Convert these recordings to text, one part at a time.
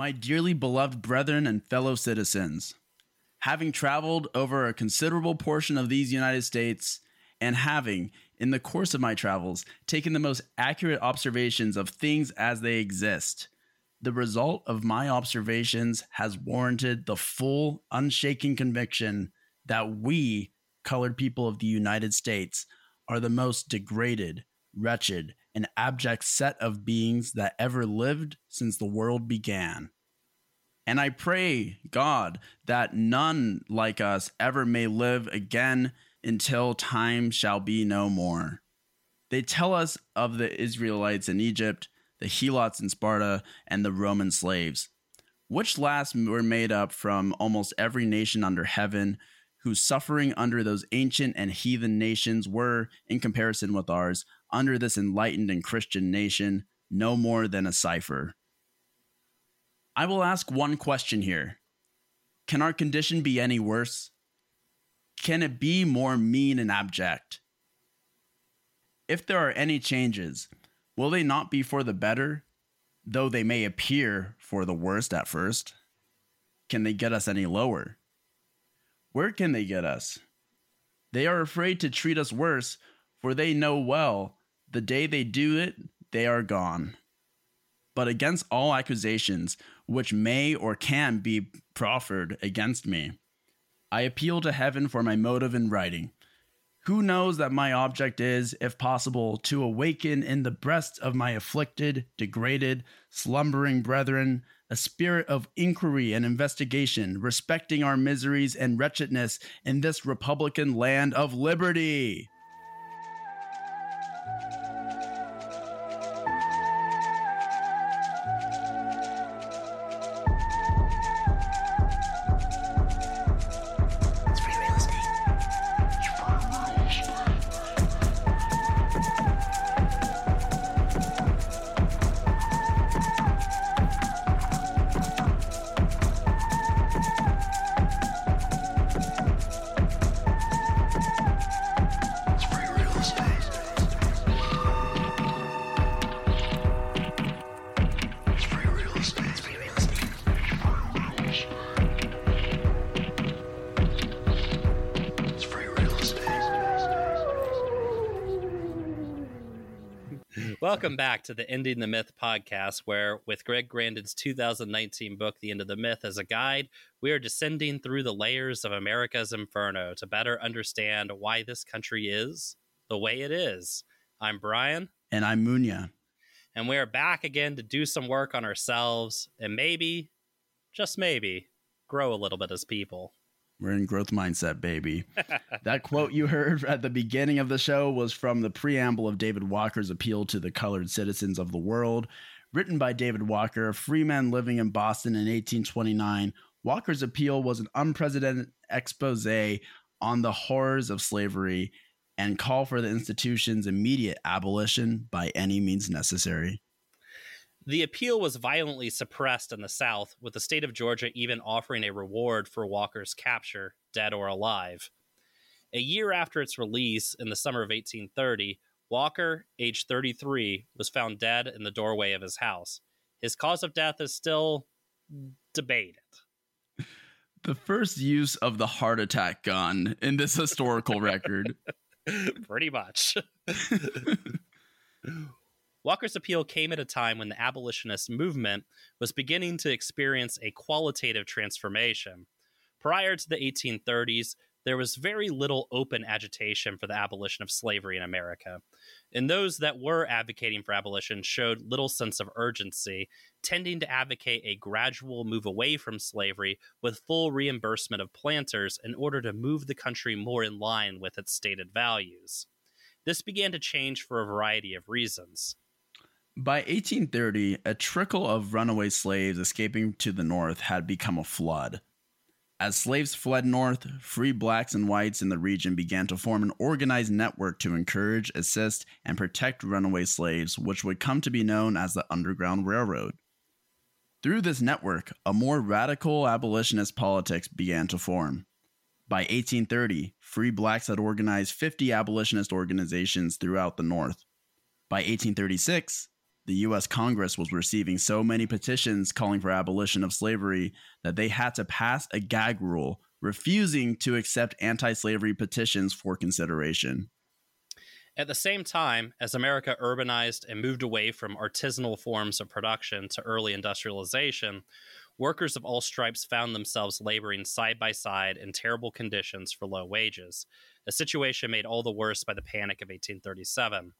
My dearly beloved brethren and fellow citizens, having traveled over a considerable portion of these United States, and having, in the course of my travels, taken the most accurate observations of things as they exist, the result of my observations has warranted the full, unshaken conviction that we, colored people of the United States, are the most degraded, wretched, and abject set of beings that ever lived since the world began. And I pray, God, that none like us ever may live again until time shall be no more. They tell us of the Israelites in Egypt the Helots in Sparta, and the Roman slaves, which last were made up from almost every nation under heaven, whose suffering under those ancient and heathen nations were, in comparison with ours, under this enlightened and Christian nation, no more than a cipher. I will ask one question here Can our condition be any worse? Can it be more mean and abject? If there are any changes, Will they not be for the better, though they may appear for the worst at first? Can they get us any lower? Where can they get us? They are afraid to treat us worse, for they know well the day they do it, they are gone. But against all accusations which may or can be proffered against me, I appeal to heaven for my motive in writing. Who knows that my object is, if possible, to awaken in the breasts of my afflicted, degraded, slumbering brethren a spirit of inquiry and investigation respecting our miseries and wretchedness in this Republican land of liberty? Welcome back to the Ending the Myth podcast, where with Greg Grandin's 2019 book, The End of the Myth, as a guide, we are descending through the layers of America's inferno to better understand why this country is the way it is. I'm Brian. And I'm Munya. And we are back again to do some work on ourselves and maybe, just maybe, grow a little bit as people. We're in growth mindset, baby. that quote you heard at the beginning of the show was from the preamble of David Walker's appeal to the colored citizens of the world. Written by David Walker, a free man living in Boston in 1829, Walker's appeal was an unprecedented expose on the horrors of slavery and call for the institution's immediate abolition by any means necessary. The appeal was violently suppressed in the South, with the state of Georgia even offering a reward for Walker's capture, dead or alive. A year after its release, in the summer of 1830, Walker, aged 33, was found dead in the doorway of his house. His cause of death is still debated. The first use of the heart attack gun in this historical record. Pretty much. Walker's appeal came at a time when the abolitionist movement was beginning to experience a qualitative transformation. Prior to the 1830s, there was very little open agitation for the abolition of slavery in America. And those that were advocating for abolition showed little sense of urgency, tending to advocate a gradual move away from slavery with full reimbursement of planters in order to move the country more in line with its stated values. This began to change for a variety of reasons. By 1830, a trickle of runaway slaves escaping to the north had become a flood. As slaves fled north, free blacks and whites in the region began to form an organized network to encourage, assist, and protect runaway slaves, which would come to be known as the Underground Railroad. Through this network, a more radical abolitionist politics began to form. By 1830, free blacks had organized 50 abolitionist organizations throughout the North. By 1836, the U.S. Congress was receiving so many petitions calling for abolition of slavery that they had to pass a gag rule refusing to accept anti slavery petitions for consideration. At the same time, as America urbanized and moved away from artisanal forms of production to early industrialization, workers of all stripes found themselves laboring side by side in terrible conditions for low wages, a situation made all the worse by the Panic of 1837.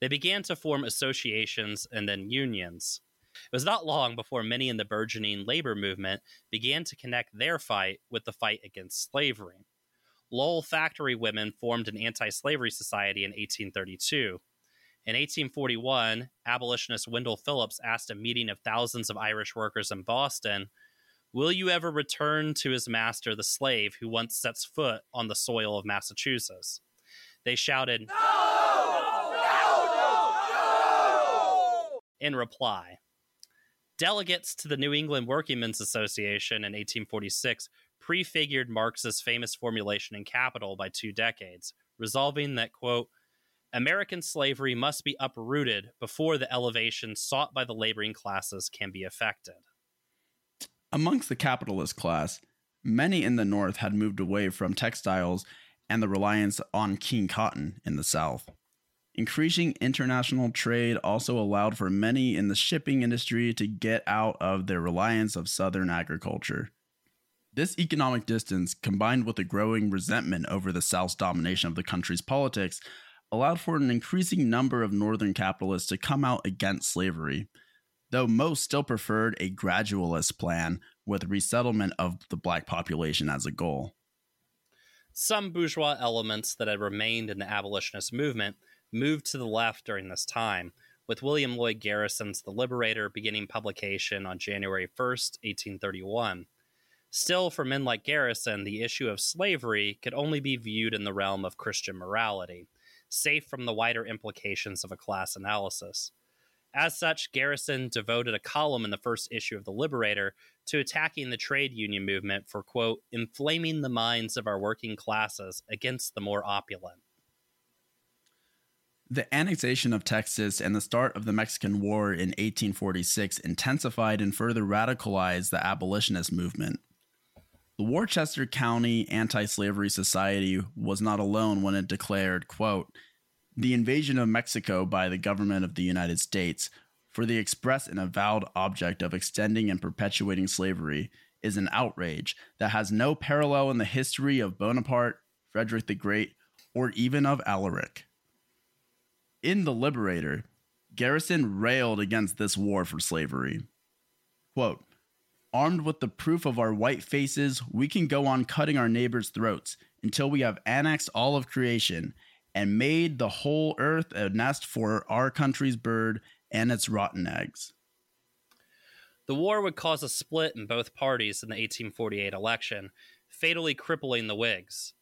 They began to form associations and then unions. It was not long before many in the burgeoning labor movement began to connect their fight with the fight against slavery. Lowell factory women formed an anti slavery society in 1832. In 1841, abolitionist Wendell Phillips asked a meeting of thousands of Irish workers in Boston, Will you ever return to his master, the slave, who once sets foot on the soil of Massachusetts? They shouted, No! No! No! In reply, Delegates to the New England Workingmen's Association in 1846 prefigured Marx's famous formulation in Capital by two decades, resolving that, quote, American slavery must be uprooted before the elevation sought by the laboring classes can be effected. Amongst the capitalist class, many in the North had moved away from textiles and the reliance on king cotton in the South. Increasing international trade also allowed for many in the shipping industry to get out of their reliance of southern agriculture. This economic distance, combined with a growing resentment over the South's domination of the country's politics, allowed for an increasing number of northern capitalists to come out against slavery, though most still preferred a gradualist plan with resettlement of the black population as a goal. Some bourgeois elements that had remained in the abolitionist movement moved to the left during this time, with William Lloyd Garrison's The Liberator beginning publication on January 1st, 1831. Still, for men like Garrison, the issue of slavery could only be viewed in the realm of Christian morality, safe from the wider implications of a class analysis. As such, Garrison devoted a column in the first issue of The Liberator to attacking the trade union movement for, quote, inflaming the minds of our working classes against the more opulent. The annexation of Texas and the start of the Mexican War in 1846 intensified and further radicalized the abolitionist movement. The Worcester County Anti-Slavery Society was not alone when it declared, quote, "The invasion of Mexico by the government of the United States for the express and avowed object of extending and perpetuating slavery is an outrage that has no parallel in the history of Bonaparte, Frederick the Great, or even of Alaric." In The Liberator, Garrison railed against this war for slavery. Quote, Armed with the proof of our white faces, we can go on cutting our neighbors' throats until we have annexed all of creation and made the whole earth a nest for our country's bird and its rotten eggs. The war would cause a split in both parties in the 1848 election, fatally crippling the Whigs.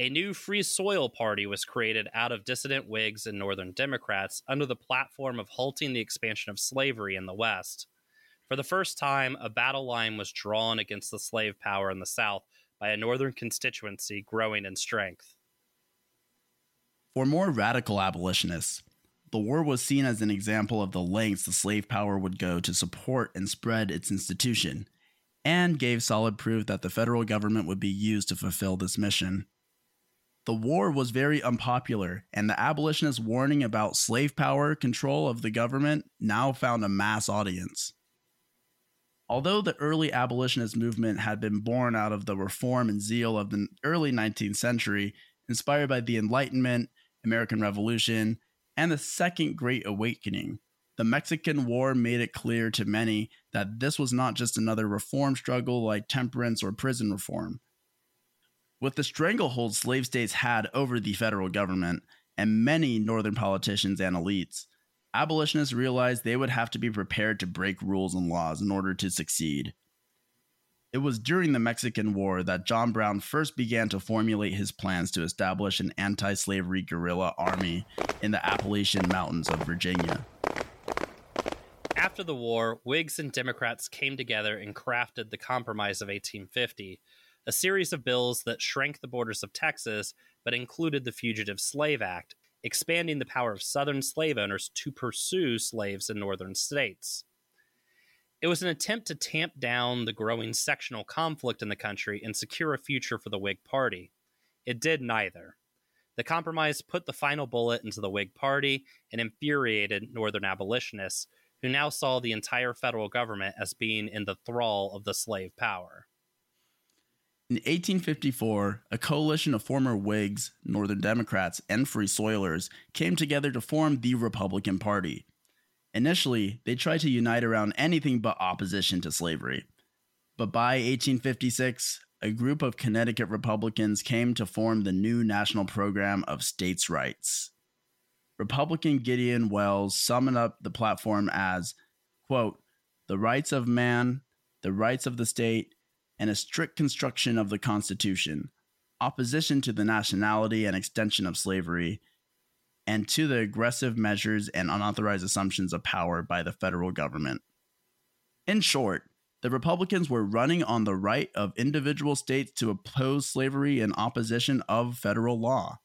A new Free Soil Party was created out of dissident Whigs and Northern Democrats under the platform of halting the expansion of slavery in the West. For the first time, a battle line was drawn against the slave power in the South by a Northern constituency growing in strength. For more radical abolitionists, the war was seen as an example of the lengths the slave power would go to support and spread its institution, and gave solid proof that the federal government would be used to fulfill this mission. The war was very unpopular, and the abolitionists' warning about slave power control of the government now found a mass audience. Although the early abolitionist movement had been born out of the reform and zeal of the early 19th century, inspired by the Enlightenment, American Revolution, and the Second Great Awakening, the Mexican War made it clear to many that this was not just another reform struggle like temperance or prison reform with the stranglehold slave states had over the federal government and many northern politicians and elites, abolitionists realized they would have to be prepared to break rules and laws in order to succeed. It was during the Mexican War that John Brown first began to formulate his plans to establish an anti slavery guerrilla army in the Appalachian Mountains of Virginia. After the war, Whigs and Democrats came together and crafted the Compromise of 1850, a series of bills that shrank the borders of Texas but included the Fugitive Slave Act, expanding the power of Southern slave owners to pursue slaves in Northern states. It was an attempt to tamp down the growing sectional conflict in the country and secure a future for the Whig Party. It did neither. The compromise put the final bullet into the Whig Party and infuriated Northern abolitionists, who now saw the entire federal government as being in the thrall of the slave power. In 1854, a coalition of former Whigs, Northern Democrats, and Free Soilers came together to form the Republican Party. Initially, they tried to unite around anything but opposition to slavery. But by 1856, a group of Connecticut Republicans came to form the new national program of states' rights. Republican Gideon Welles summed up the platform as, quote, the rights of man, the rights of the state, and a strict construction of the Constitution, opposition to the nationality and extension of slavery, and to the aggressive measures and unauthorized assumptions of power by the federal government. In short, the Republicans were running on the right of individual states to oppose slavery in opposition of federal law.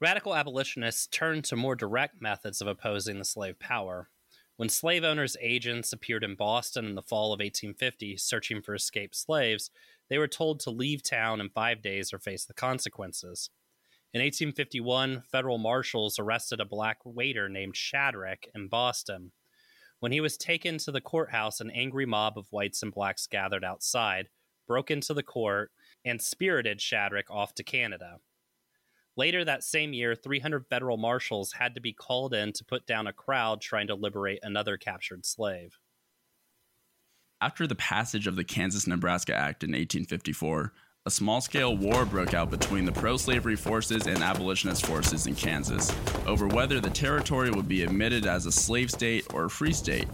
Radical abolitionists turned to more direct methods of opposing the slave power. When slave owners' agents appeared in Boston in the fall of 1850 searching for escaped slaves, they were told to leave town in five days or face the consequences. In 1851, federal marshals arrested a black waiter named Shadrach in Boston. When he was taken to the courthouse, an angry mob of whites and blacks gathered outside, broke into the court, and spirited Shadrach off to Canada. Later that same year, 300 federal marshals had to be called in to put down a crowd trying to liberate another captured slave. After the passage of the Kansas Nebraska Act in 1854, a small scale war broke out between the pro slavery forces and abolitionist forces in Kansas over whether the territory would be admitted as a slave state or a free state.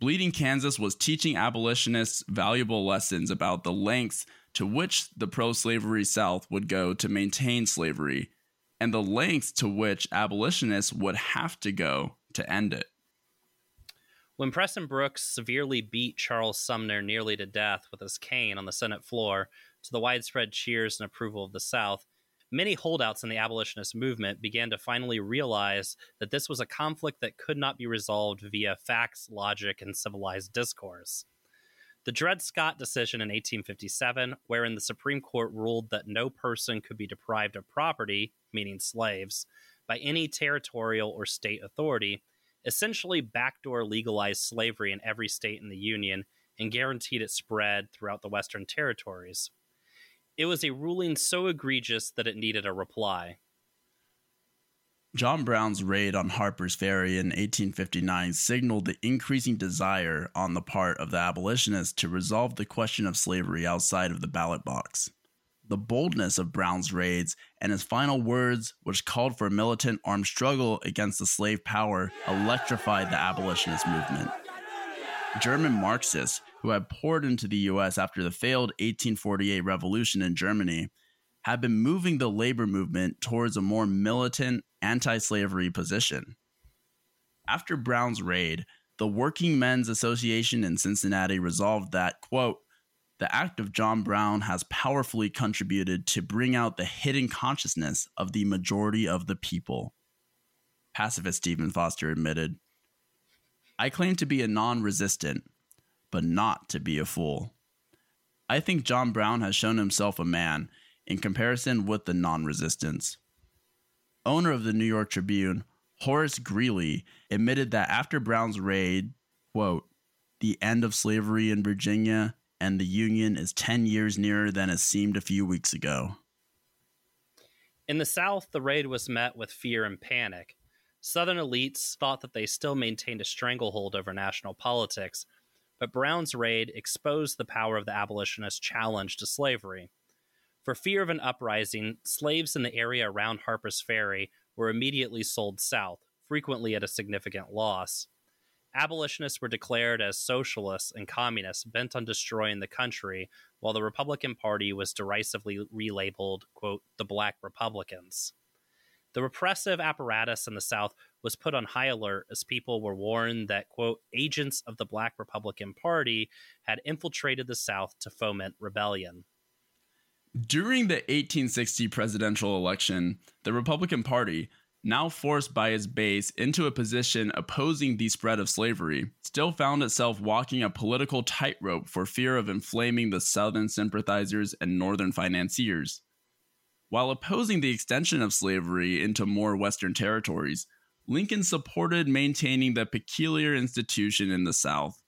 Bleeding Kansas was teaching abolitionists valuable lessons about the lengths to which the pro slavery South would go to maintain slavery, and the lengths to which abolitionists would have to go to end it. When Preston Brooks severely beat Charles Sumner nearly to death with his cane on the Senate floor, to the widespread cheers and approval of the South, many holdouts in the abolitionist movement began to finally realize that this was a conflict that could not be resolved via facts, logic, and civilized discourse. The Dred Scott decision in 1857, wherein the Supreme Court ruled that no person could be deprived of property, meaning slaves, by any territorial or state authority, essentially backdoor legalized slavery in every state in the Union and guaranteed its spread throughout the Western territories. It was a ruling so egregious that it needed a reply. John Brown's raid on Harper's Ferry in 1859 signaled the increasing desire on the part of the abolitionists to resolve the question of slavery outside of the ballot box. The boldness of Brown's raids and his final words, which called for a militant armed struggle against the slave power, electrified the abolitionist movement. German Marxists, who had poured into the US after the failed 1848 revolution in Germany, had been moving the labor movement towards a more militant, anti slavery position. After Brown's raid, the Working Men's Association in Cincinnati resolved that, quote, the act of John Brown has powerfully contributed to bring out the hidden consciousness of the majority of the people. Pacifist Stephen Foster admitted, I claim to be a non resistant, but not to be a fool. I think John Brown has shown himself a man in comparison with the non resistance. Owner of the New York Tribune, Horace Greeley, admitted that after Brown's raid, quote, the end of slavery in Virginia and the Union is 10 years nearer than it seemed a few weeks ago. In the South, the raid was met with fear and panic. Southern elites thought that they still maintained a stranglehold over national politics, but Brown's raid exposed the power of the abolitionist challenge to slavery. For fear of an uprising, slaves in the area around Harper's Ferry were immediately sold south, frequently at a significant loss. Abolitionists were declared as socialists and communists bent on destroying the country, while the Republican Party was derisively relabeled, quote, the Black Republicans. The repressive apparatus in the South was put on high alert as people were warned that, quote, agents of the Black Republican Party had infiltrated the South to foment rebellion. During the 1860 presidential election, the Republican Party, now forced by its base into a position opposing the spread of slavery, still found itself walking a political tightrope for fear of inflaming the Southern sympathizers and Northern financiers. While opposing the extension of slavery into more Western territories, Lincoln supported maintaining the peculiar institution in the South.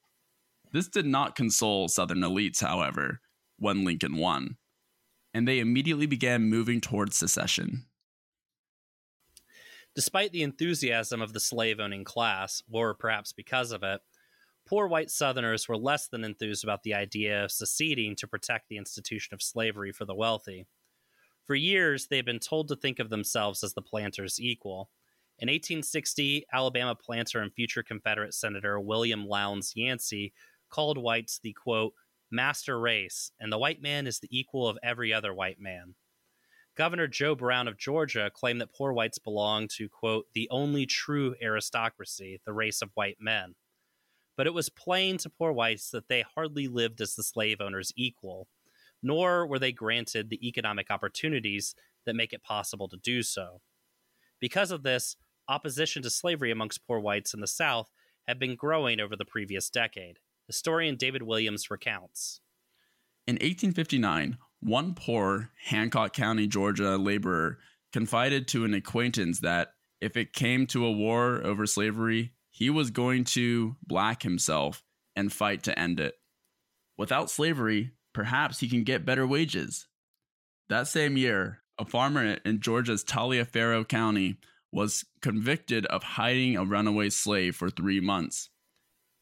This did not console Southern elites, however, when Lincoln won, and they immediately began moving towards secession. Despite the enthusiasm of the slave owning class, or perhaps because of it, poor white Southerners were less than enthused about the idea of seceding to protect the institution of slavery for the wealthy. For years, they had been told to think of themselves as the planters' equal. In 1860, Alabama planter and future Confederate Senator William Lowndes Yancey called whites the quote, master race, and the white man is the equal of every other white man. Governor Joe Brown of Georgia claimed that poor whites belonged to, quote, the only true aristocracy, the race of white men. But it was plain to poor whites that they hardly lived as the slave owner's equal, nor were they granted the economic opportunities that make it possible to do so. Because of this, opposition to slavery amongst poor whites in the South had been growing over the previous decade. Historian David Williams recounts. In 1859, one poor Hancock County, Georgia laborer confided to an acquaintance that if it came to a war over slavery, he was going to black himself and fight to end it. Without slavery, perhaps he can get better wages. That same year, a farmer in Georgia's Taliaferro County was convicted of hiding a runaway slave for three months.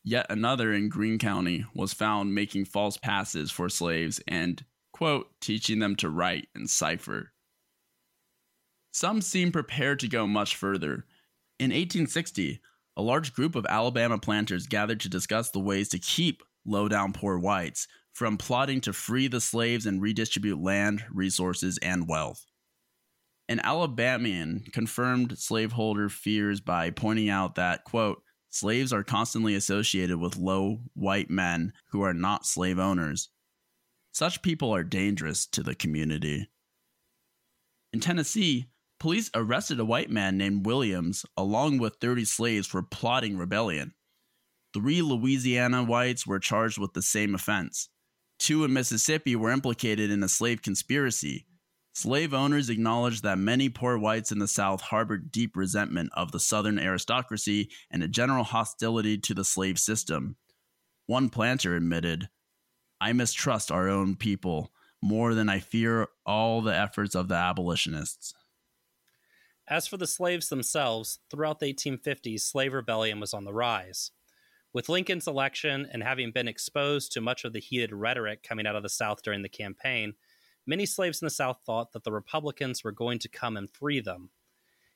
Yet another in Greene County was found making false passes for slaves and, quote, teaching them to write and cipher. Some seem prepared to go much further. In 1860, a large group of Alabama planters gathered to discuss the ways to keep low down poor whites from plotting to free the slaves and redistribute land, resources, and wealth. An Alabamian confirmed slaveholder fears by pointing out that, quote, slaves are constantly associated with low white men who are not slave owners. Such people are dangerous to the community. In Tennessee, police arrested a white man named Williams along with 30 slaves for plotting rebellion. Three Louisiana whites were charged with the same offense. Two in Mississippi were implicated in a slave conspiracy. Slave owners acknowledged that many poor whites in the South harbored deep resentment of the Southern aristocracy and a general hostility to the slave system. One planter admitted, I mistrust our own people more than I fear all the efforts of the abolitionists. As for the slaves themselves, throughout the 1850s, slave rebellion was on the rise. With Lincoln's election and having been exposed to much of the heated rhetoric coming out of the South during the campaign, many slaves in the South thought that the Republicans were going to come and free them.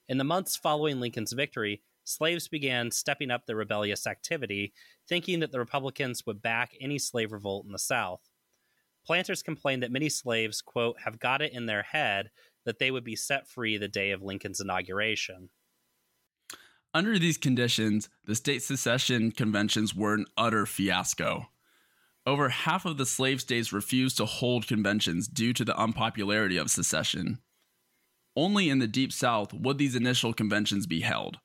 In the months following Lincoln's victory, slaves began stepping up their rebellious activity, thinking that the Republicans would back any slave revolt in the South. Planters complained that many slaves, quote, have got it in their head that they would be set free the day of Lincoln's inauguration. Under these conditions, the state secession conventions were an utter fiasco. Over half of the slave states refused to hold conventions due to the unpopularity of secession. Only in the Deep South would these initial conventions be held.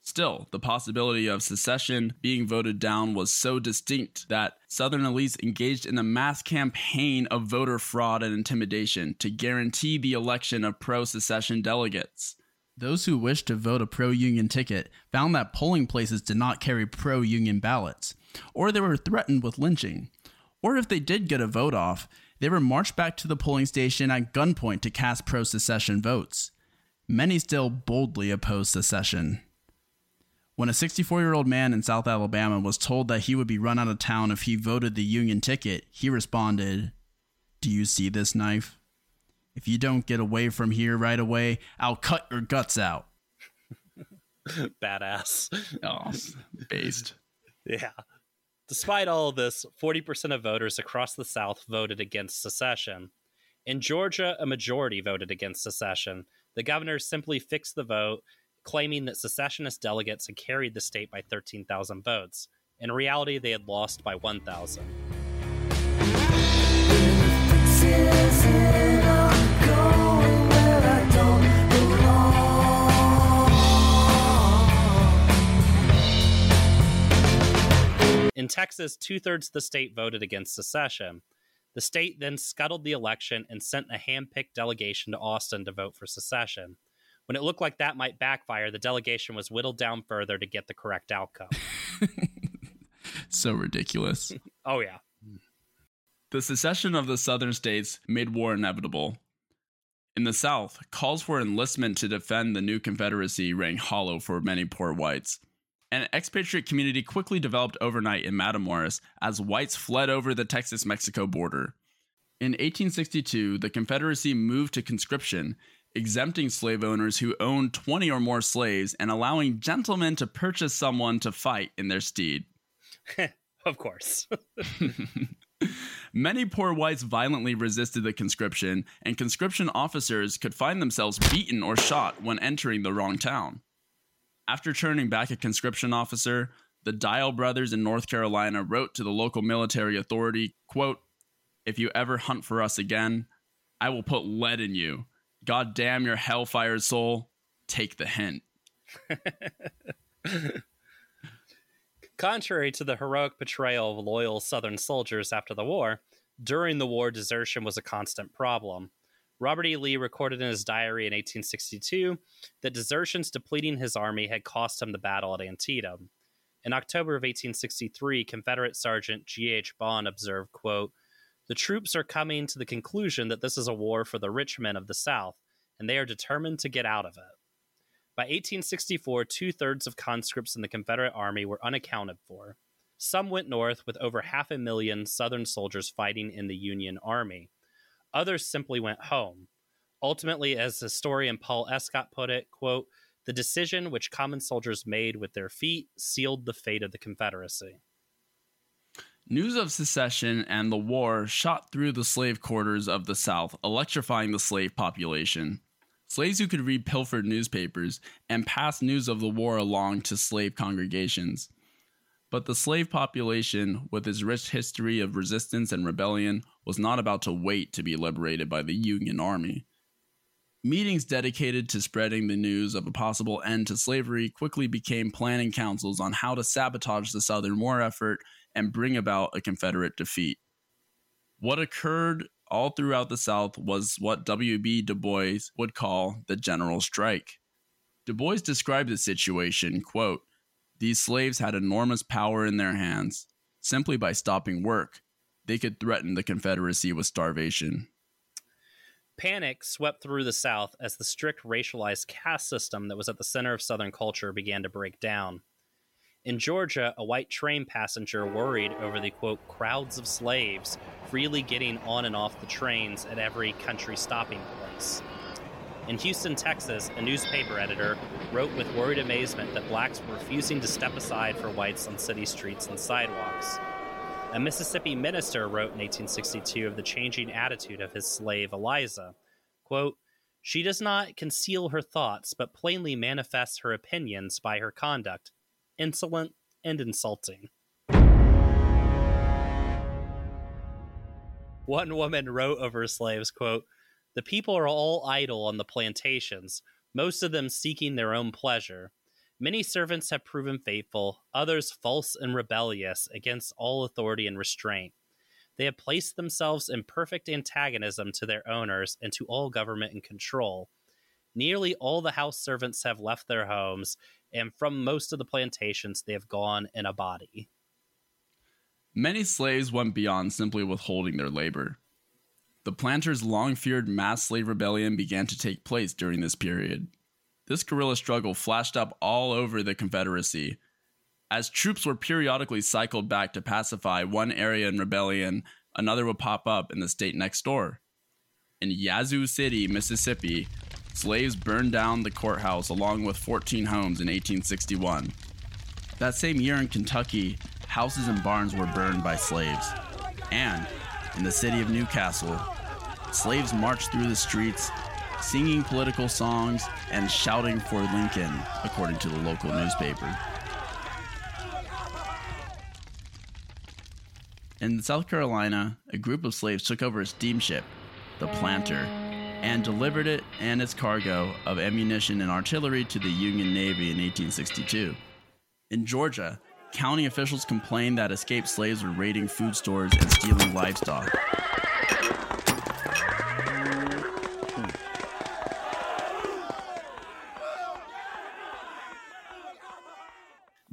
Still, the possibility of secession being voted down was so distinct that Southern elites engaged in a mass campaign of voter fraud and intimidation to guarantee the election of pro secession delegates. Those who wished to vote a pro union ticket found that polling places did not carry pro union ballots, or they were threatened with lynching. Or if they did get a vote off, they were marched back to the polling station at gunpoint to cast pro secession votes. Many still boldly opposed secession. When a 64 year old man in South Alabama was told that he would be run out of town if he voted the Union ticket, he responded, Do you see this knife? If you don't get away from here right away, I'll cut your guts out. Badass. Oh, based. yeah. Despite all of this, 40% of voters across the South voted against secession. In Georgia, a majority voted against secession. The governor simply fixed the vote, claiming that secessionist delegates had carried the state by 13,000 votes. In reality, they had lost by 1,000. Texas, two thirds of the state voted against secession. The state then scuttled the election and sent a hand picked delegation to Austin to vote for secession. When it looked like that might backfire, the delegation was whittled down further to get the correct outcome. so ridiculous. oh, yeah. The secession of the southern states made war inevitable. In the South, calls for enlistment to defend the new Confederacy rang hollow for many poor whites. An expatriate community quickly developed overnight in Matamoros as whites fled over the Texas Mexico border. In 1862, the Confederacy moved to conscription, exempting slave owners who owned 20 or more slaves and allowing gentlemen to purchase someone to fight in their stead. of course. Many poor whites violently resisted the conscription, and conscription officers could find themselves beaten or shot when entering the wrong town. After turning back a conscription officer, the Dial brothers in North Carolina wrote to the local military authority, quote, "If you ever hunt for us again, I will put lead in you. God damn your hellfired soul. Take the hint." Contrary to the heroic portrayal of loyal Southern soldiers after the war, during the war, desertion was a constant problem. Robert E. Lee recorded in his diary in 1862 that desertions depleting his army had cost him the battle at Antietam. In October of 1863, Confederate Sergeant G.H. Bond observed, quote, The troops are coming to the conclusion that this is a war for the rich men of the South, and they are determined to get out of it. By 1864, two thirds of conscripts in the Confederate Army were unaccounted for. Some went north, with over half a million Southern soldiers fighting in the Union Army. Others simply went home. Ultimately, as historian Paul Escott put it, quote, the decision which common soldiers made with their feet sealed the fate of the Confederacy. News of secession and the war shot through the slave quarters of the South, electrifying the slave population. Slaves who could read pilfered newspapers and pass news of the war along to slave congregations. But the slave population, with its rich history of resistance and rebellion, was not about to wait to be liberated by the Union Army. Meetings dedicated to spreading the news of a possible end to slavery quickly became planning councils on how to sabotage the Southern war effort and bring about a Confederate defeat. What occurred all throughout the South was what W.E.B. Du Bois would call the general strike. Du Bois described the situation, quote, These slaves had enormous power in their hands. Simply by stopping work, they could threaten the Confederacy with starvation. Panic swept through the South as the strict racialized caste system that was at the center of Southern culture began to break down. In Georgia, a white train passenger worried over the quote crowds of slaves freely getting on and off the trains at every country stopping place. In Houston, Texas, a newspaper editor wrote with worried amazement that blacks were refusing to step aside for whites on city streets and sidewalks. A Mississippi minister wrote in 1862 of the changing attitude of his slave Eliza. Quote, She does not conceal her thoughts, but plainly manifests her opinions by her conduct insolent, and insulting. One woman wrote of her slaves, quote, The people are all idle on the plantations, most of them seeking their own pleasure. Many servants have proven faithful, others false and rebellious against all authority and restraint. They have placed themselves in perfect antagonism to their owners and to all government and control. Nearly all the house servants have left their homes, and from most of the plantations, they have gone in a body. Many slaves went beyond simply withholding their labor. The planters' long feared mass slave rebellion began to take place during this period. This guerrilla struggle flashed up all over the Confederacy. As troops were periodically cycled back to pacify one area in rebellion, another would pop up in the state next door. In Yazoo City, Mississippi, slaves burned down the courthouse along with 14 homes in 1861. That same year in Kentucky, houses and barns were burned by slaves. And in the city of Newcastle, slaves marched through the streets, singing political songs and shouting for Lincoln, according to the local newspaper. In South Carolina, a group of slaves took over a steamship, the Planter, and delivered it and its cargo of ammunition and artillery to the Union Navy in 1862. In Georgia, county officials complained that escaped slaves were raiding food stores and stealing livestock.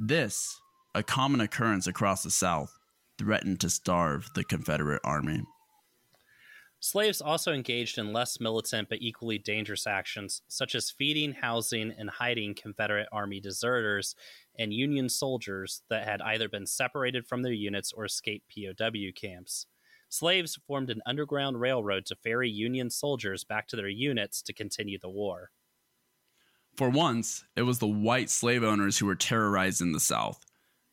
This, a common occurrence across the South, threatened to starve the Confederate Army. Slaves also engaged in less militant but equally dangerous actions, such as feeding, housing, and hiding Confederate Army deserters and Union soldiers that had either been separated from their units or escaped POW camps. Slaves formed an underground railroad to ferry Union soldiers back to their units to continue the war. For once, it was the white slave owners who were terrorized in the South.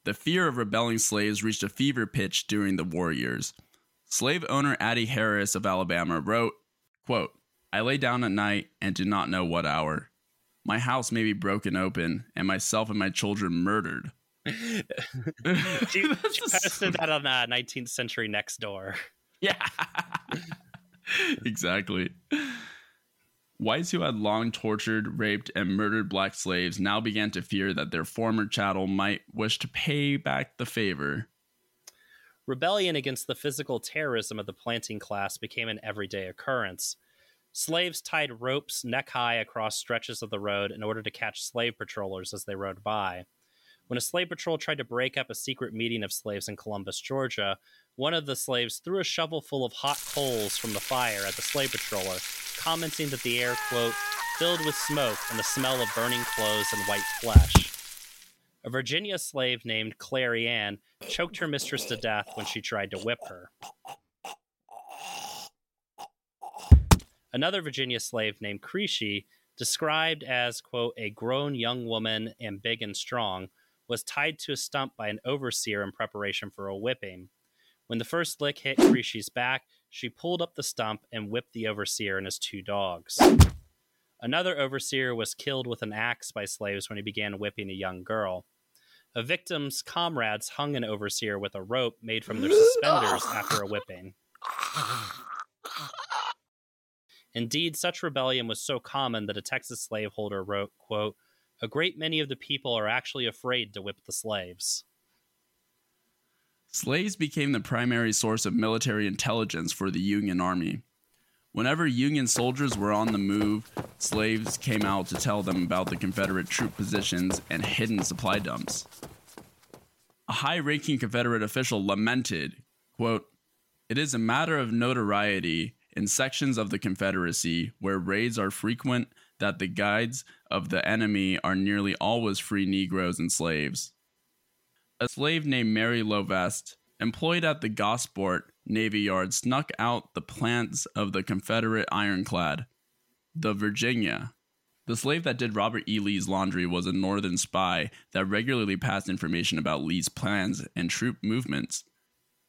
The fear of rebelling slaves reached a fever pitch during the war years. Slave owner Addie Harris of Alabama wrote, quote, I lay down at night and do not know what hour. My house may be broken open and myself and my children murdered. she, she posted that on uh, 19th Century Next Door. Yeah. exactly. Whites who had long tortured, raped, and murdered black slaves now began to fear that their former chattel might wish to pay back the favor rebellion against the physical terrorism of the planting class became an everyday occurrence. Slaves tied ropes neck high across stretches of the road in order to catch slave patrollers as they rode by. When a slave patrol tried to break up a secret meeting of slaves in Columbus, Georgia, one of the slaves threw a shovel full of hot coals from the fire at the slave patroller, commenting that the air, quote, filled with smoke and the smell of burning clothes and white flesh. A Virginia slave named Clary Ann choked her mistress to death when she tried to whip her. Another Virginia slave named Creeshie, described as, quote, a grown young woman and big and strong, was tied to a stump by an overseer in preparation for a whipping. When the first lick hit Creeshie's back, she pulled up the stump and whipped the overseer and his two dogs. Another overseer was killed with an axe by slaves when he began whipping a young girl. A victim's comrades hung an overseer with a rope made from their suspenders after a whipping. Indeed, such rebellion was so common that a Texas slaveholder wrote, quote, A great many of the people are actually afraid to whip the slaves. Slaves became the primary source of military intelligence for the Union Army. Whenever Union soldiers were on the move, slaves came out to tell them about the Confederate troop positions and hidden supply dumps. A high ranking Confederate official lamented, quote, It is a matter of notoriety in sections of the Confederacy where raids are frequent that the guides of the enemy are nearly always free Negroes and slaves. A slave named Mary Louvestre, employed at the Gosport, Navy Yard snuck out the plans of the Confederate ironclad, the Virginia. The slave that did Robert E. Lee's laundry was a Northern spy that regularly passed information about Lee's plans and troop movements.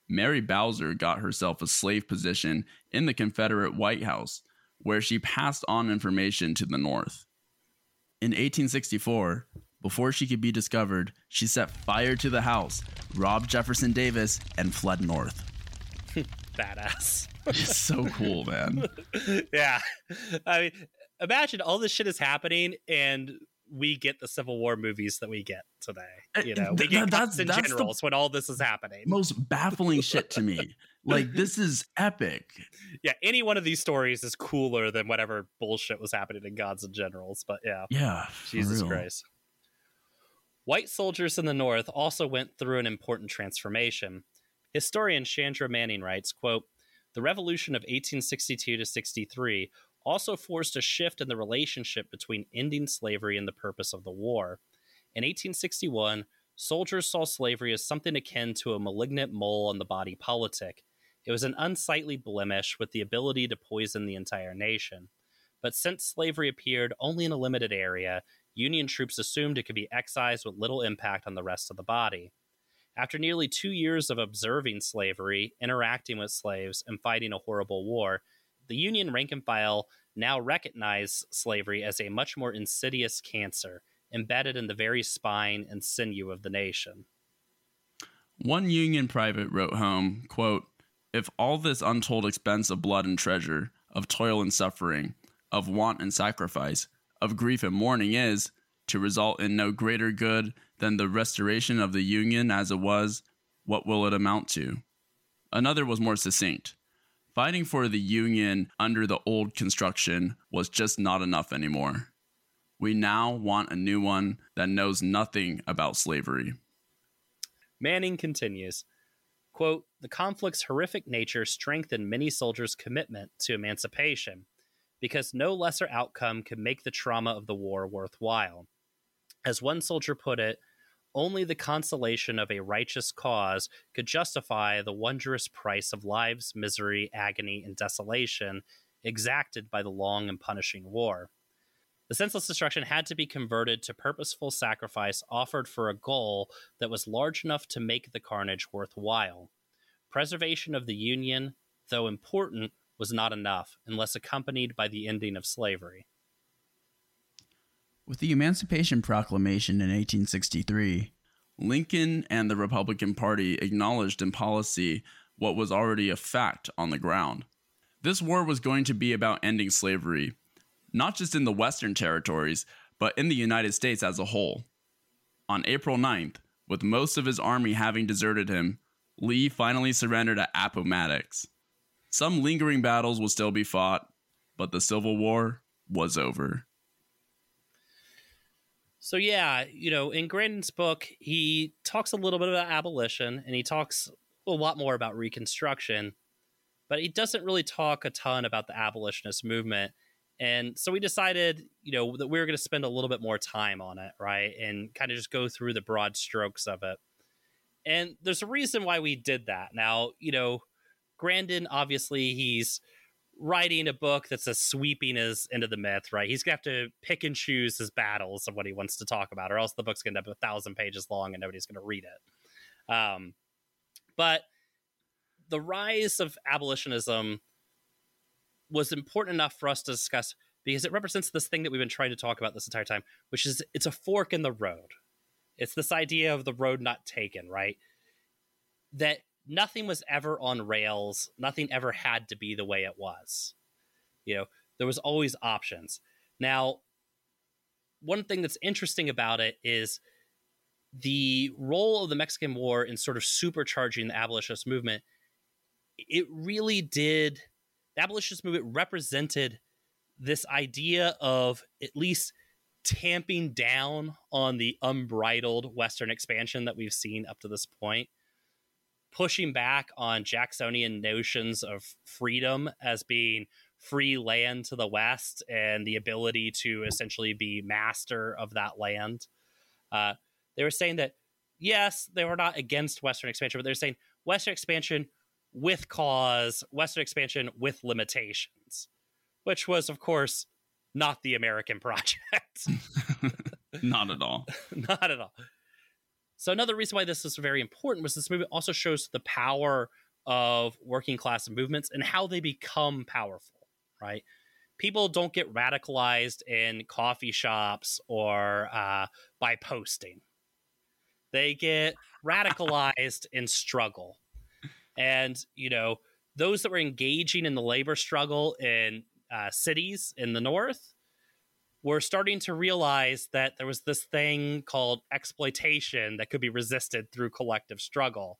Mary Bowser got herself a slave position in the Confederate White House, where she passed on information to the North. In 1864, before she could be discovered, she set fire to the house, robbed Jefferson Davis, and fled north. Badass. It's so cool, man. yeah. I mean, imagine all this shit is happening and we get the Civil War movies that we get today. Uh, you know, we get that's, and that's generals when all this is happening. Most baffling shit to me. Like this is epic. Yeah, any one of these stories is cooler than whatever bullshit was happening in Gods and Generals. But yeah, yeah, Jesus Christ. White soldiers in the North also went through an important transformation. Historian Chandra Manning writes, quote, The revolution of 1862 to 63 also forced a shift in the relationship between ending slavery and the purpose of the war. In 1861, soldiers saw slavery as something akin to a malignant mole on the body politic. It was an unsightly blemish with the ability to poison the entire nation. But since slavery appeared only in a limited area, Union troops assumed it could be excised with little impact on the rest of the body. After nearly two years of observing slavery, interacting with slaves, and fighting a horrible war, the Union rank and file now recognize slavery as a much more insidious cancer embedded in the very spine and sinew of the nation. One Union private wrote home, quote, If all this untold expense of blood and treasure, of toil and suffering, of want and sacrifice, of grief and mourning is, to result in no greater good than the restoration of the Union as it was, what will it amount to? Another was more succinct. Fighting for the Union under the old construction was just not enough anymore. We now want a new one that knows nothing about slavery. Manning continues quote, The conflict's horrific nature strengthened many soldiers' commitment to emancipation because no lesser outcome could make the trauma of the war worthwhile. As one soldier put it, only the consolation of a righteous cause could justify the wondrous price of lives, misery, agony, and desolation exacted by the long and punishing war. The senseless destruction had to be converted to purposeful sacrifice offered for a goal that was large enough to make the carnage worthwhile. Preservation of the Union, though important, was not enough unless accompanied by the ending of slavery. With the Emancipation Proclamation in 1863, Lincoln and the Republican Party acknowledged in policy what was already a fact on the ground. This war was going to be about ending slavery, not just in the Western territories, but in the United States as a whole. On April 9th, with most of his army having deserted him, Lee finally surrendered at Appomattox. Some lingering battles will still be fought, but the Civil War was over. So yeah, you know, in Grandin's book, he talks a little bit about abolition and he talks a lot more about Reconstruction, but he doesn't really talk a ton about the abolitionist movement. And so we decided, you know, that we were going to spend a little bit more time on it, right? And kind of just go through the broad strokes of it. And there's a reason why we did that. Now, you know, Grandin, obviously, he's writing a book that's as sweeping as End of the Myth, right? He's gonna have to pick and choose his battles of what he wants to talk about, or else the book's gonna end up a thousand pages long and nobody's gonna read it. Um, but the rise of abolitionism was important enough for us to discuss because it represents this thing that we've been trying to talk about this entire time, which is it's a fork in the road. It's this idea of the road not taken, right? That nothing was ever on rails. Nothing ever had to be the way it was. You know, there was always options. Now, one thing that's interesting about it is the role of the Mexican War in sort of supercharging the abolitionist movement. It really did. The abolitionist movement represented this idea of at least tamping down on the unbridled Western expansion that we've seen up to this point pushing back on Jacksonian notions of freedom as being free land to the west and the ability to essentially be master of that land. Uh, they were saying that yes, they were not against Western expansion, but they're saying Western expansion with cause, Western expansion with limitations, which was, of course, not the American project. not at all. not at all. So another reason why this is very important was this movie also shows the power of working class movements and how they become powerful, right? People don't get radicalized in coffee shops or uh, by posting. They get radicalized in struggle. And, you know, those that were engaging in the labor struggle in uh, cities in the North we're starting to realize that there was this thing called exploitation that could be resisted through collective struggle.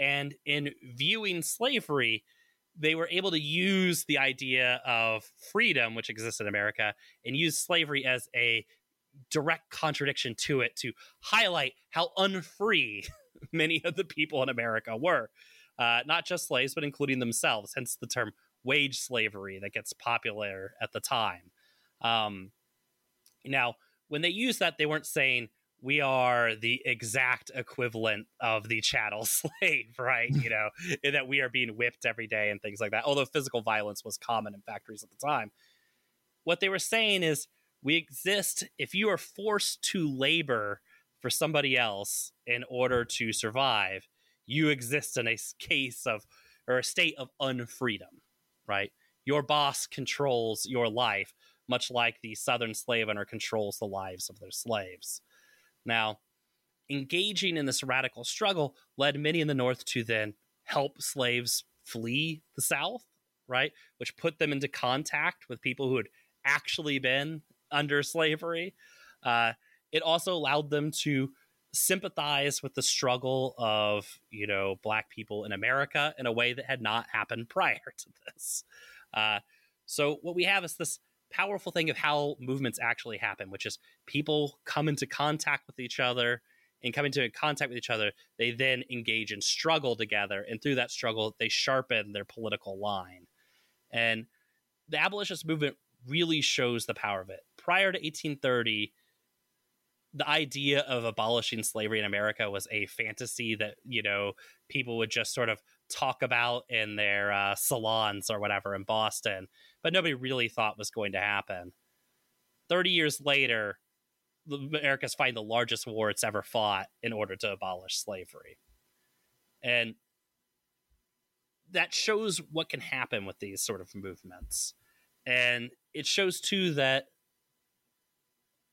And in viewing slavery, they were able to use the idea of freedom, which exists in America, and use slavery as a direct contradiction to it to highlight how unfree many of the people in America were. Uh, not just slaves, but including themselves, hence the term wage slavery that gets popular at the time. Um, now, when they use that, they weren't saying we are the exact equivalent of the chattel slave, right? You know, that we are being whipped every day and things like that. Although physical violence was common in factories at the time. What they were saying is we exist if you are forced to labor for somebody else in order to survive, you exist in a case of or a state of unfreedom, right? Your boss controls your life much like the Southern slave owner controls the lives of their slaves. Now, engaging in this radical struggle led many in the North to then help slaves flee the South, right? Which put them into contact with people who had actually been under slavery. Uh, it also allowed them to sympathize with the struggle of you know black people in America in a way that had not happened prior to this. Uh, so what we have is this powerful thing of how movements actually happen, which is people come into contact with each other and come into contact with each other, they then engage in struggle together, and through that struggle, they sharpen their political line. And the abolitionist movement really shows the power of it. Prior to 1830, the idea of abolishing slavery in America was a fantasy that you know people would just sort of talk about in their uh, salons or whatever in Boston, but nobody really thought was going to happen. Thirty years later, America's fighting the largest war it's ever fought in order to abolish slavery, and that shows what can happen with these sort of movements, and it shows too that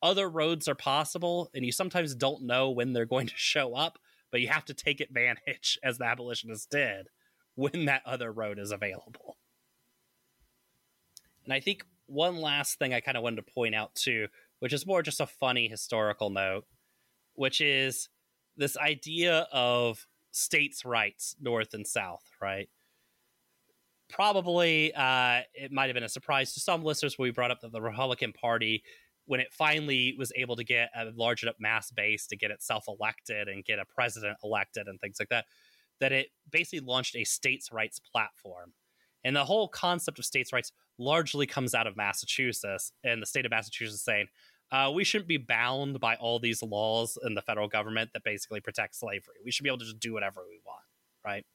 other roads are possible, and you sometimes don't know when they're going to show up, but you have to take advantage, as the abolitionists did, when that other road is available. And I think one last thing I kind of wanted to point out too, which is more just a funny historical note, which is this idea of states' rights, North and South, right? Probably uh, it might have been a surprise to some listeners when we brought up that the Republican Party when it finally was able to get a large enough mass base to get itself elected and get a president elected and things like that, that it basically launched a states' rights platform. And the whole concept of states' rights largely comes out of Massachusetts and the state of Massachusetts saying, uh, we shouldn't be bound by all these laws in the federal government that basically protect slavery. We should be able to just do whatever we want, right?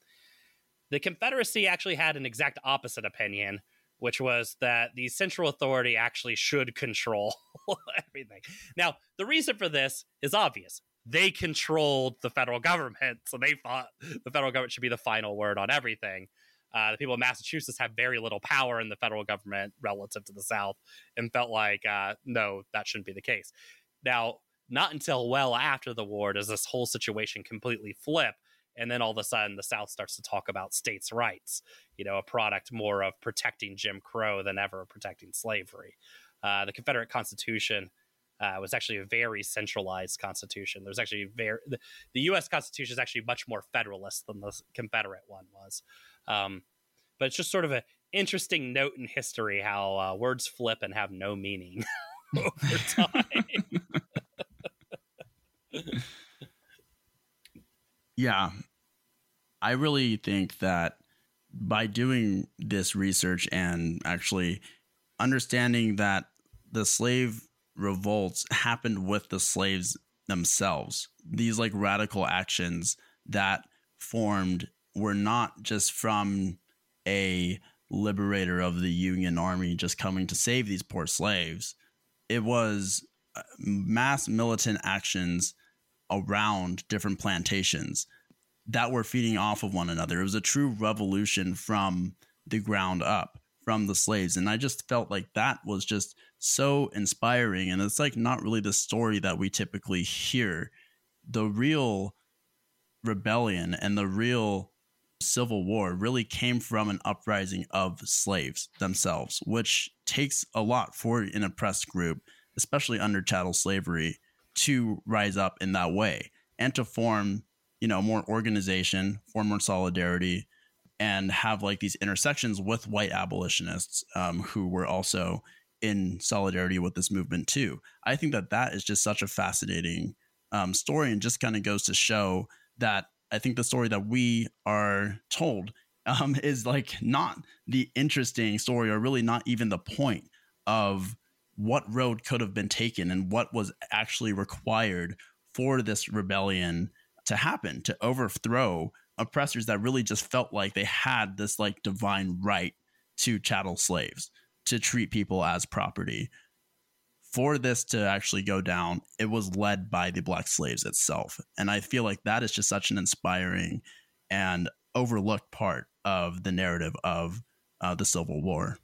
The Confederacy actually had an exact opposite opinion, which was that the central authority actually should control everything. Now, the reason for this is obvious. They controlled the federal government, so they thought the federal government should be the final word on everything. Uh, the people of Massachusetts have very little power in the federal government relative to the South, and felt like uh, no, that shouldn't be the case. Now, not until well after the war does this whole situation completely flip, and then all of a sudden the South starts to talk about states' rights. You know, a product more of protecting Jim Crow than ever protecting slavery. Uh, the Confederate Constitution uh, was actually a very centralized constitution. There's actually very the, the, U.S. Constitution is actually much more federalist than the Confederate one was. Um, but it's just sort of an interesting note in history how uh, words flip and have no meaning over time. yeah, I really think that by doing this research and actually understanding that the slave revolts happened with the slaves themselves, these like radical actions that formed were not just from a liberator of the Union Army just coming to save these poor slaves. It was uh, mass militant actions around different plantations that were feeding off of one another. It was a true revolution from the ground up from the slaves. And I just felt like that was just so inspiring. And it's like not really the story that we typically hear. The real rebellion and the real civil war really came from an uprising of slaves themselves, which takes a lot for an oppressed group, especially under chattel slavery, to rise up in that way and to form you know more organization form more solidarity and have like these intersections with white abolitionists um, who were also in solidarity with this movement too. I think that that is just such a fascinating um, story and just kind of goes to show that i think the story that we are told um, is like not the interesting story or really not even the point of what road could have been taken and what was actually required for this rebellion to happen to overthrow oppressors that really just felt like they had this like divine right to chattel slaves to treat people as property for this to actually go down it was led by the black slaves itself and i feel like that is just such an inspiring and overlooked part of the narrative of uh, the civil war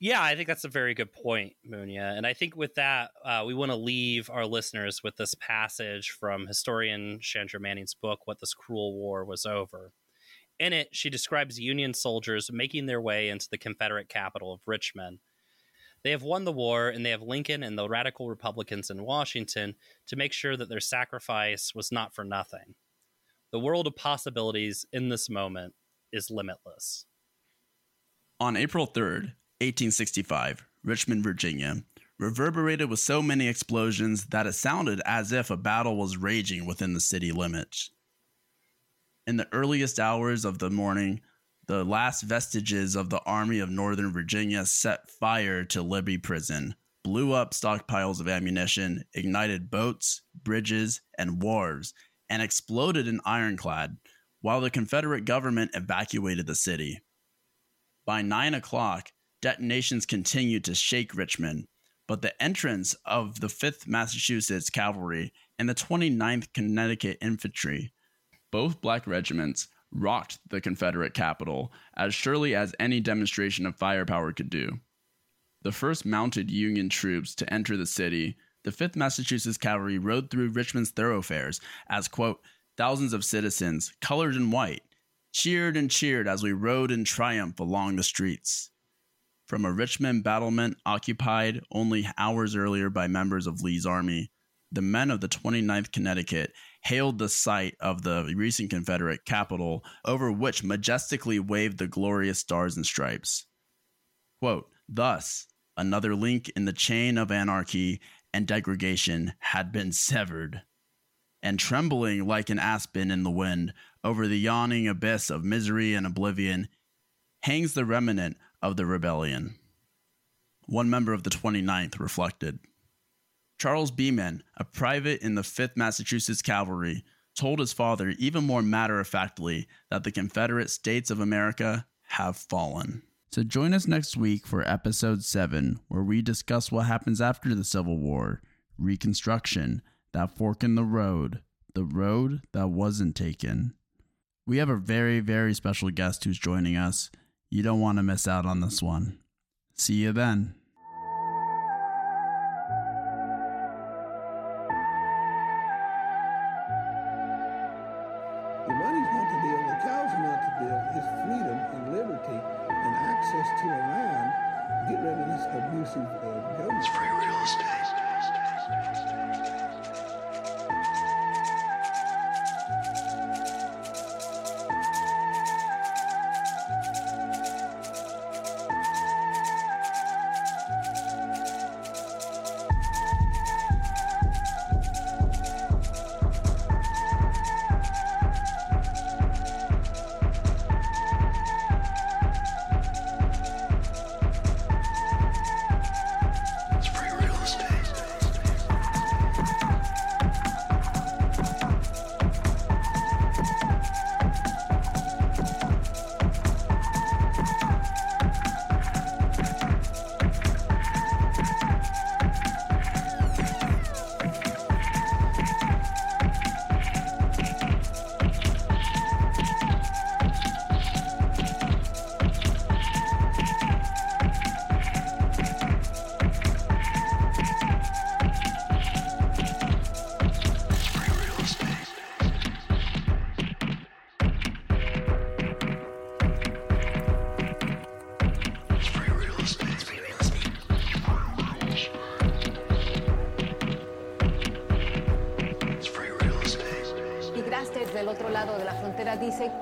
yeah, I think that's a very good point, Munya. And I think with that, uh, we want to leave our listeners with this passage from historian Chandra Manning's book, What This Cruel War Was Over. In it, she describes Union soldiers making their way into the Confederate capital of Richmond. They have won the war, and they have Lincoln and the radical Republicans in Washington to make sure that their sacrifice was not for nothing. The world of possibilities in this moment is limitless. On April 3rd, 1865, Richmond, Virginia, reverberated with so many explosions that it sounded as if a battle was raging within the city limits. In the earliest hours of the morning, the last vestiges of the Army of Northern Virginia set fire to Libby Prison, blew up stockpiles of ammunition, ignited boats, bridges, and wharves, and exploded an ironclad while the Confederate government evacuated the city. By 9 o'clock, detonations continued to shake Richmond, but the entrance of the 5th Massachusetts Cavalry and the 29th Connecticut Infantry, both black regiments, rocked the Confederate capital as surely as any demonstration of firepower could do. The first mounted Union troops to enter the city, the 5th Massachusetts Cavalry rode through Richmond's thoroughfares as, quote, thousands of citizens, colored and white, cheered and cheered as we rode in triumph along the streets. From a Richmond battlement occupied only hours earlier by members of Lee's army, the men of the 29th Connecticut hailed the site of the recent Confederate capital over which majestically waved the glorious stars and stripes. Quote, Thus, another link in the chain of anarchy and degradation had been severed. And trembling like an aspen in the wind over the yawning abyss of misery and oblivion hangs the remnant of the rebellion. One member of the 29th reflected. Charles Beman, a private in the 5th Massachusetts Cavalry, told his father even more matter of factly that the Confederate States of America have fallen. So join us next week for episode 7, where we discuss what happens after the Civil War, Reconstruction, that fork in the road, the road that wasn't taken. We have a very, very special guest who's joining us. You don't want to miss out on this one. See you then.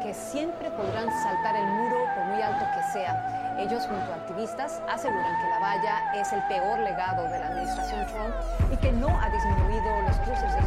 Que siempre podrán saltar el muro por muy alto que sea. Ellos, junto a activistas, aseguran que la valla es el peor legado de la administración Trump y que no ha disminuido los cruces de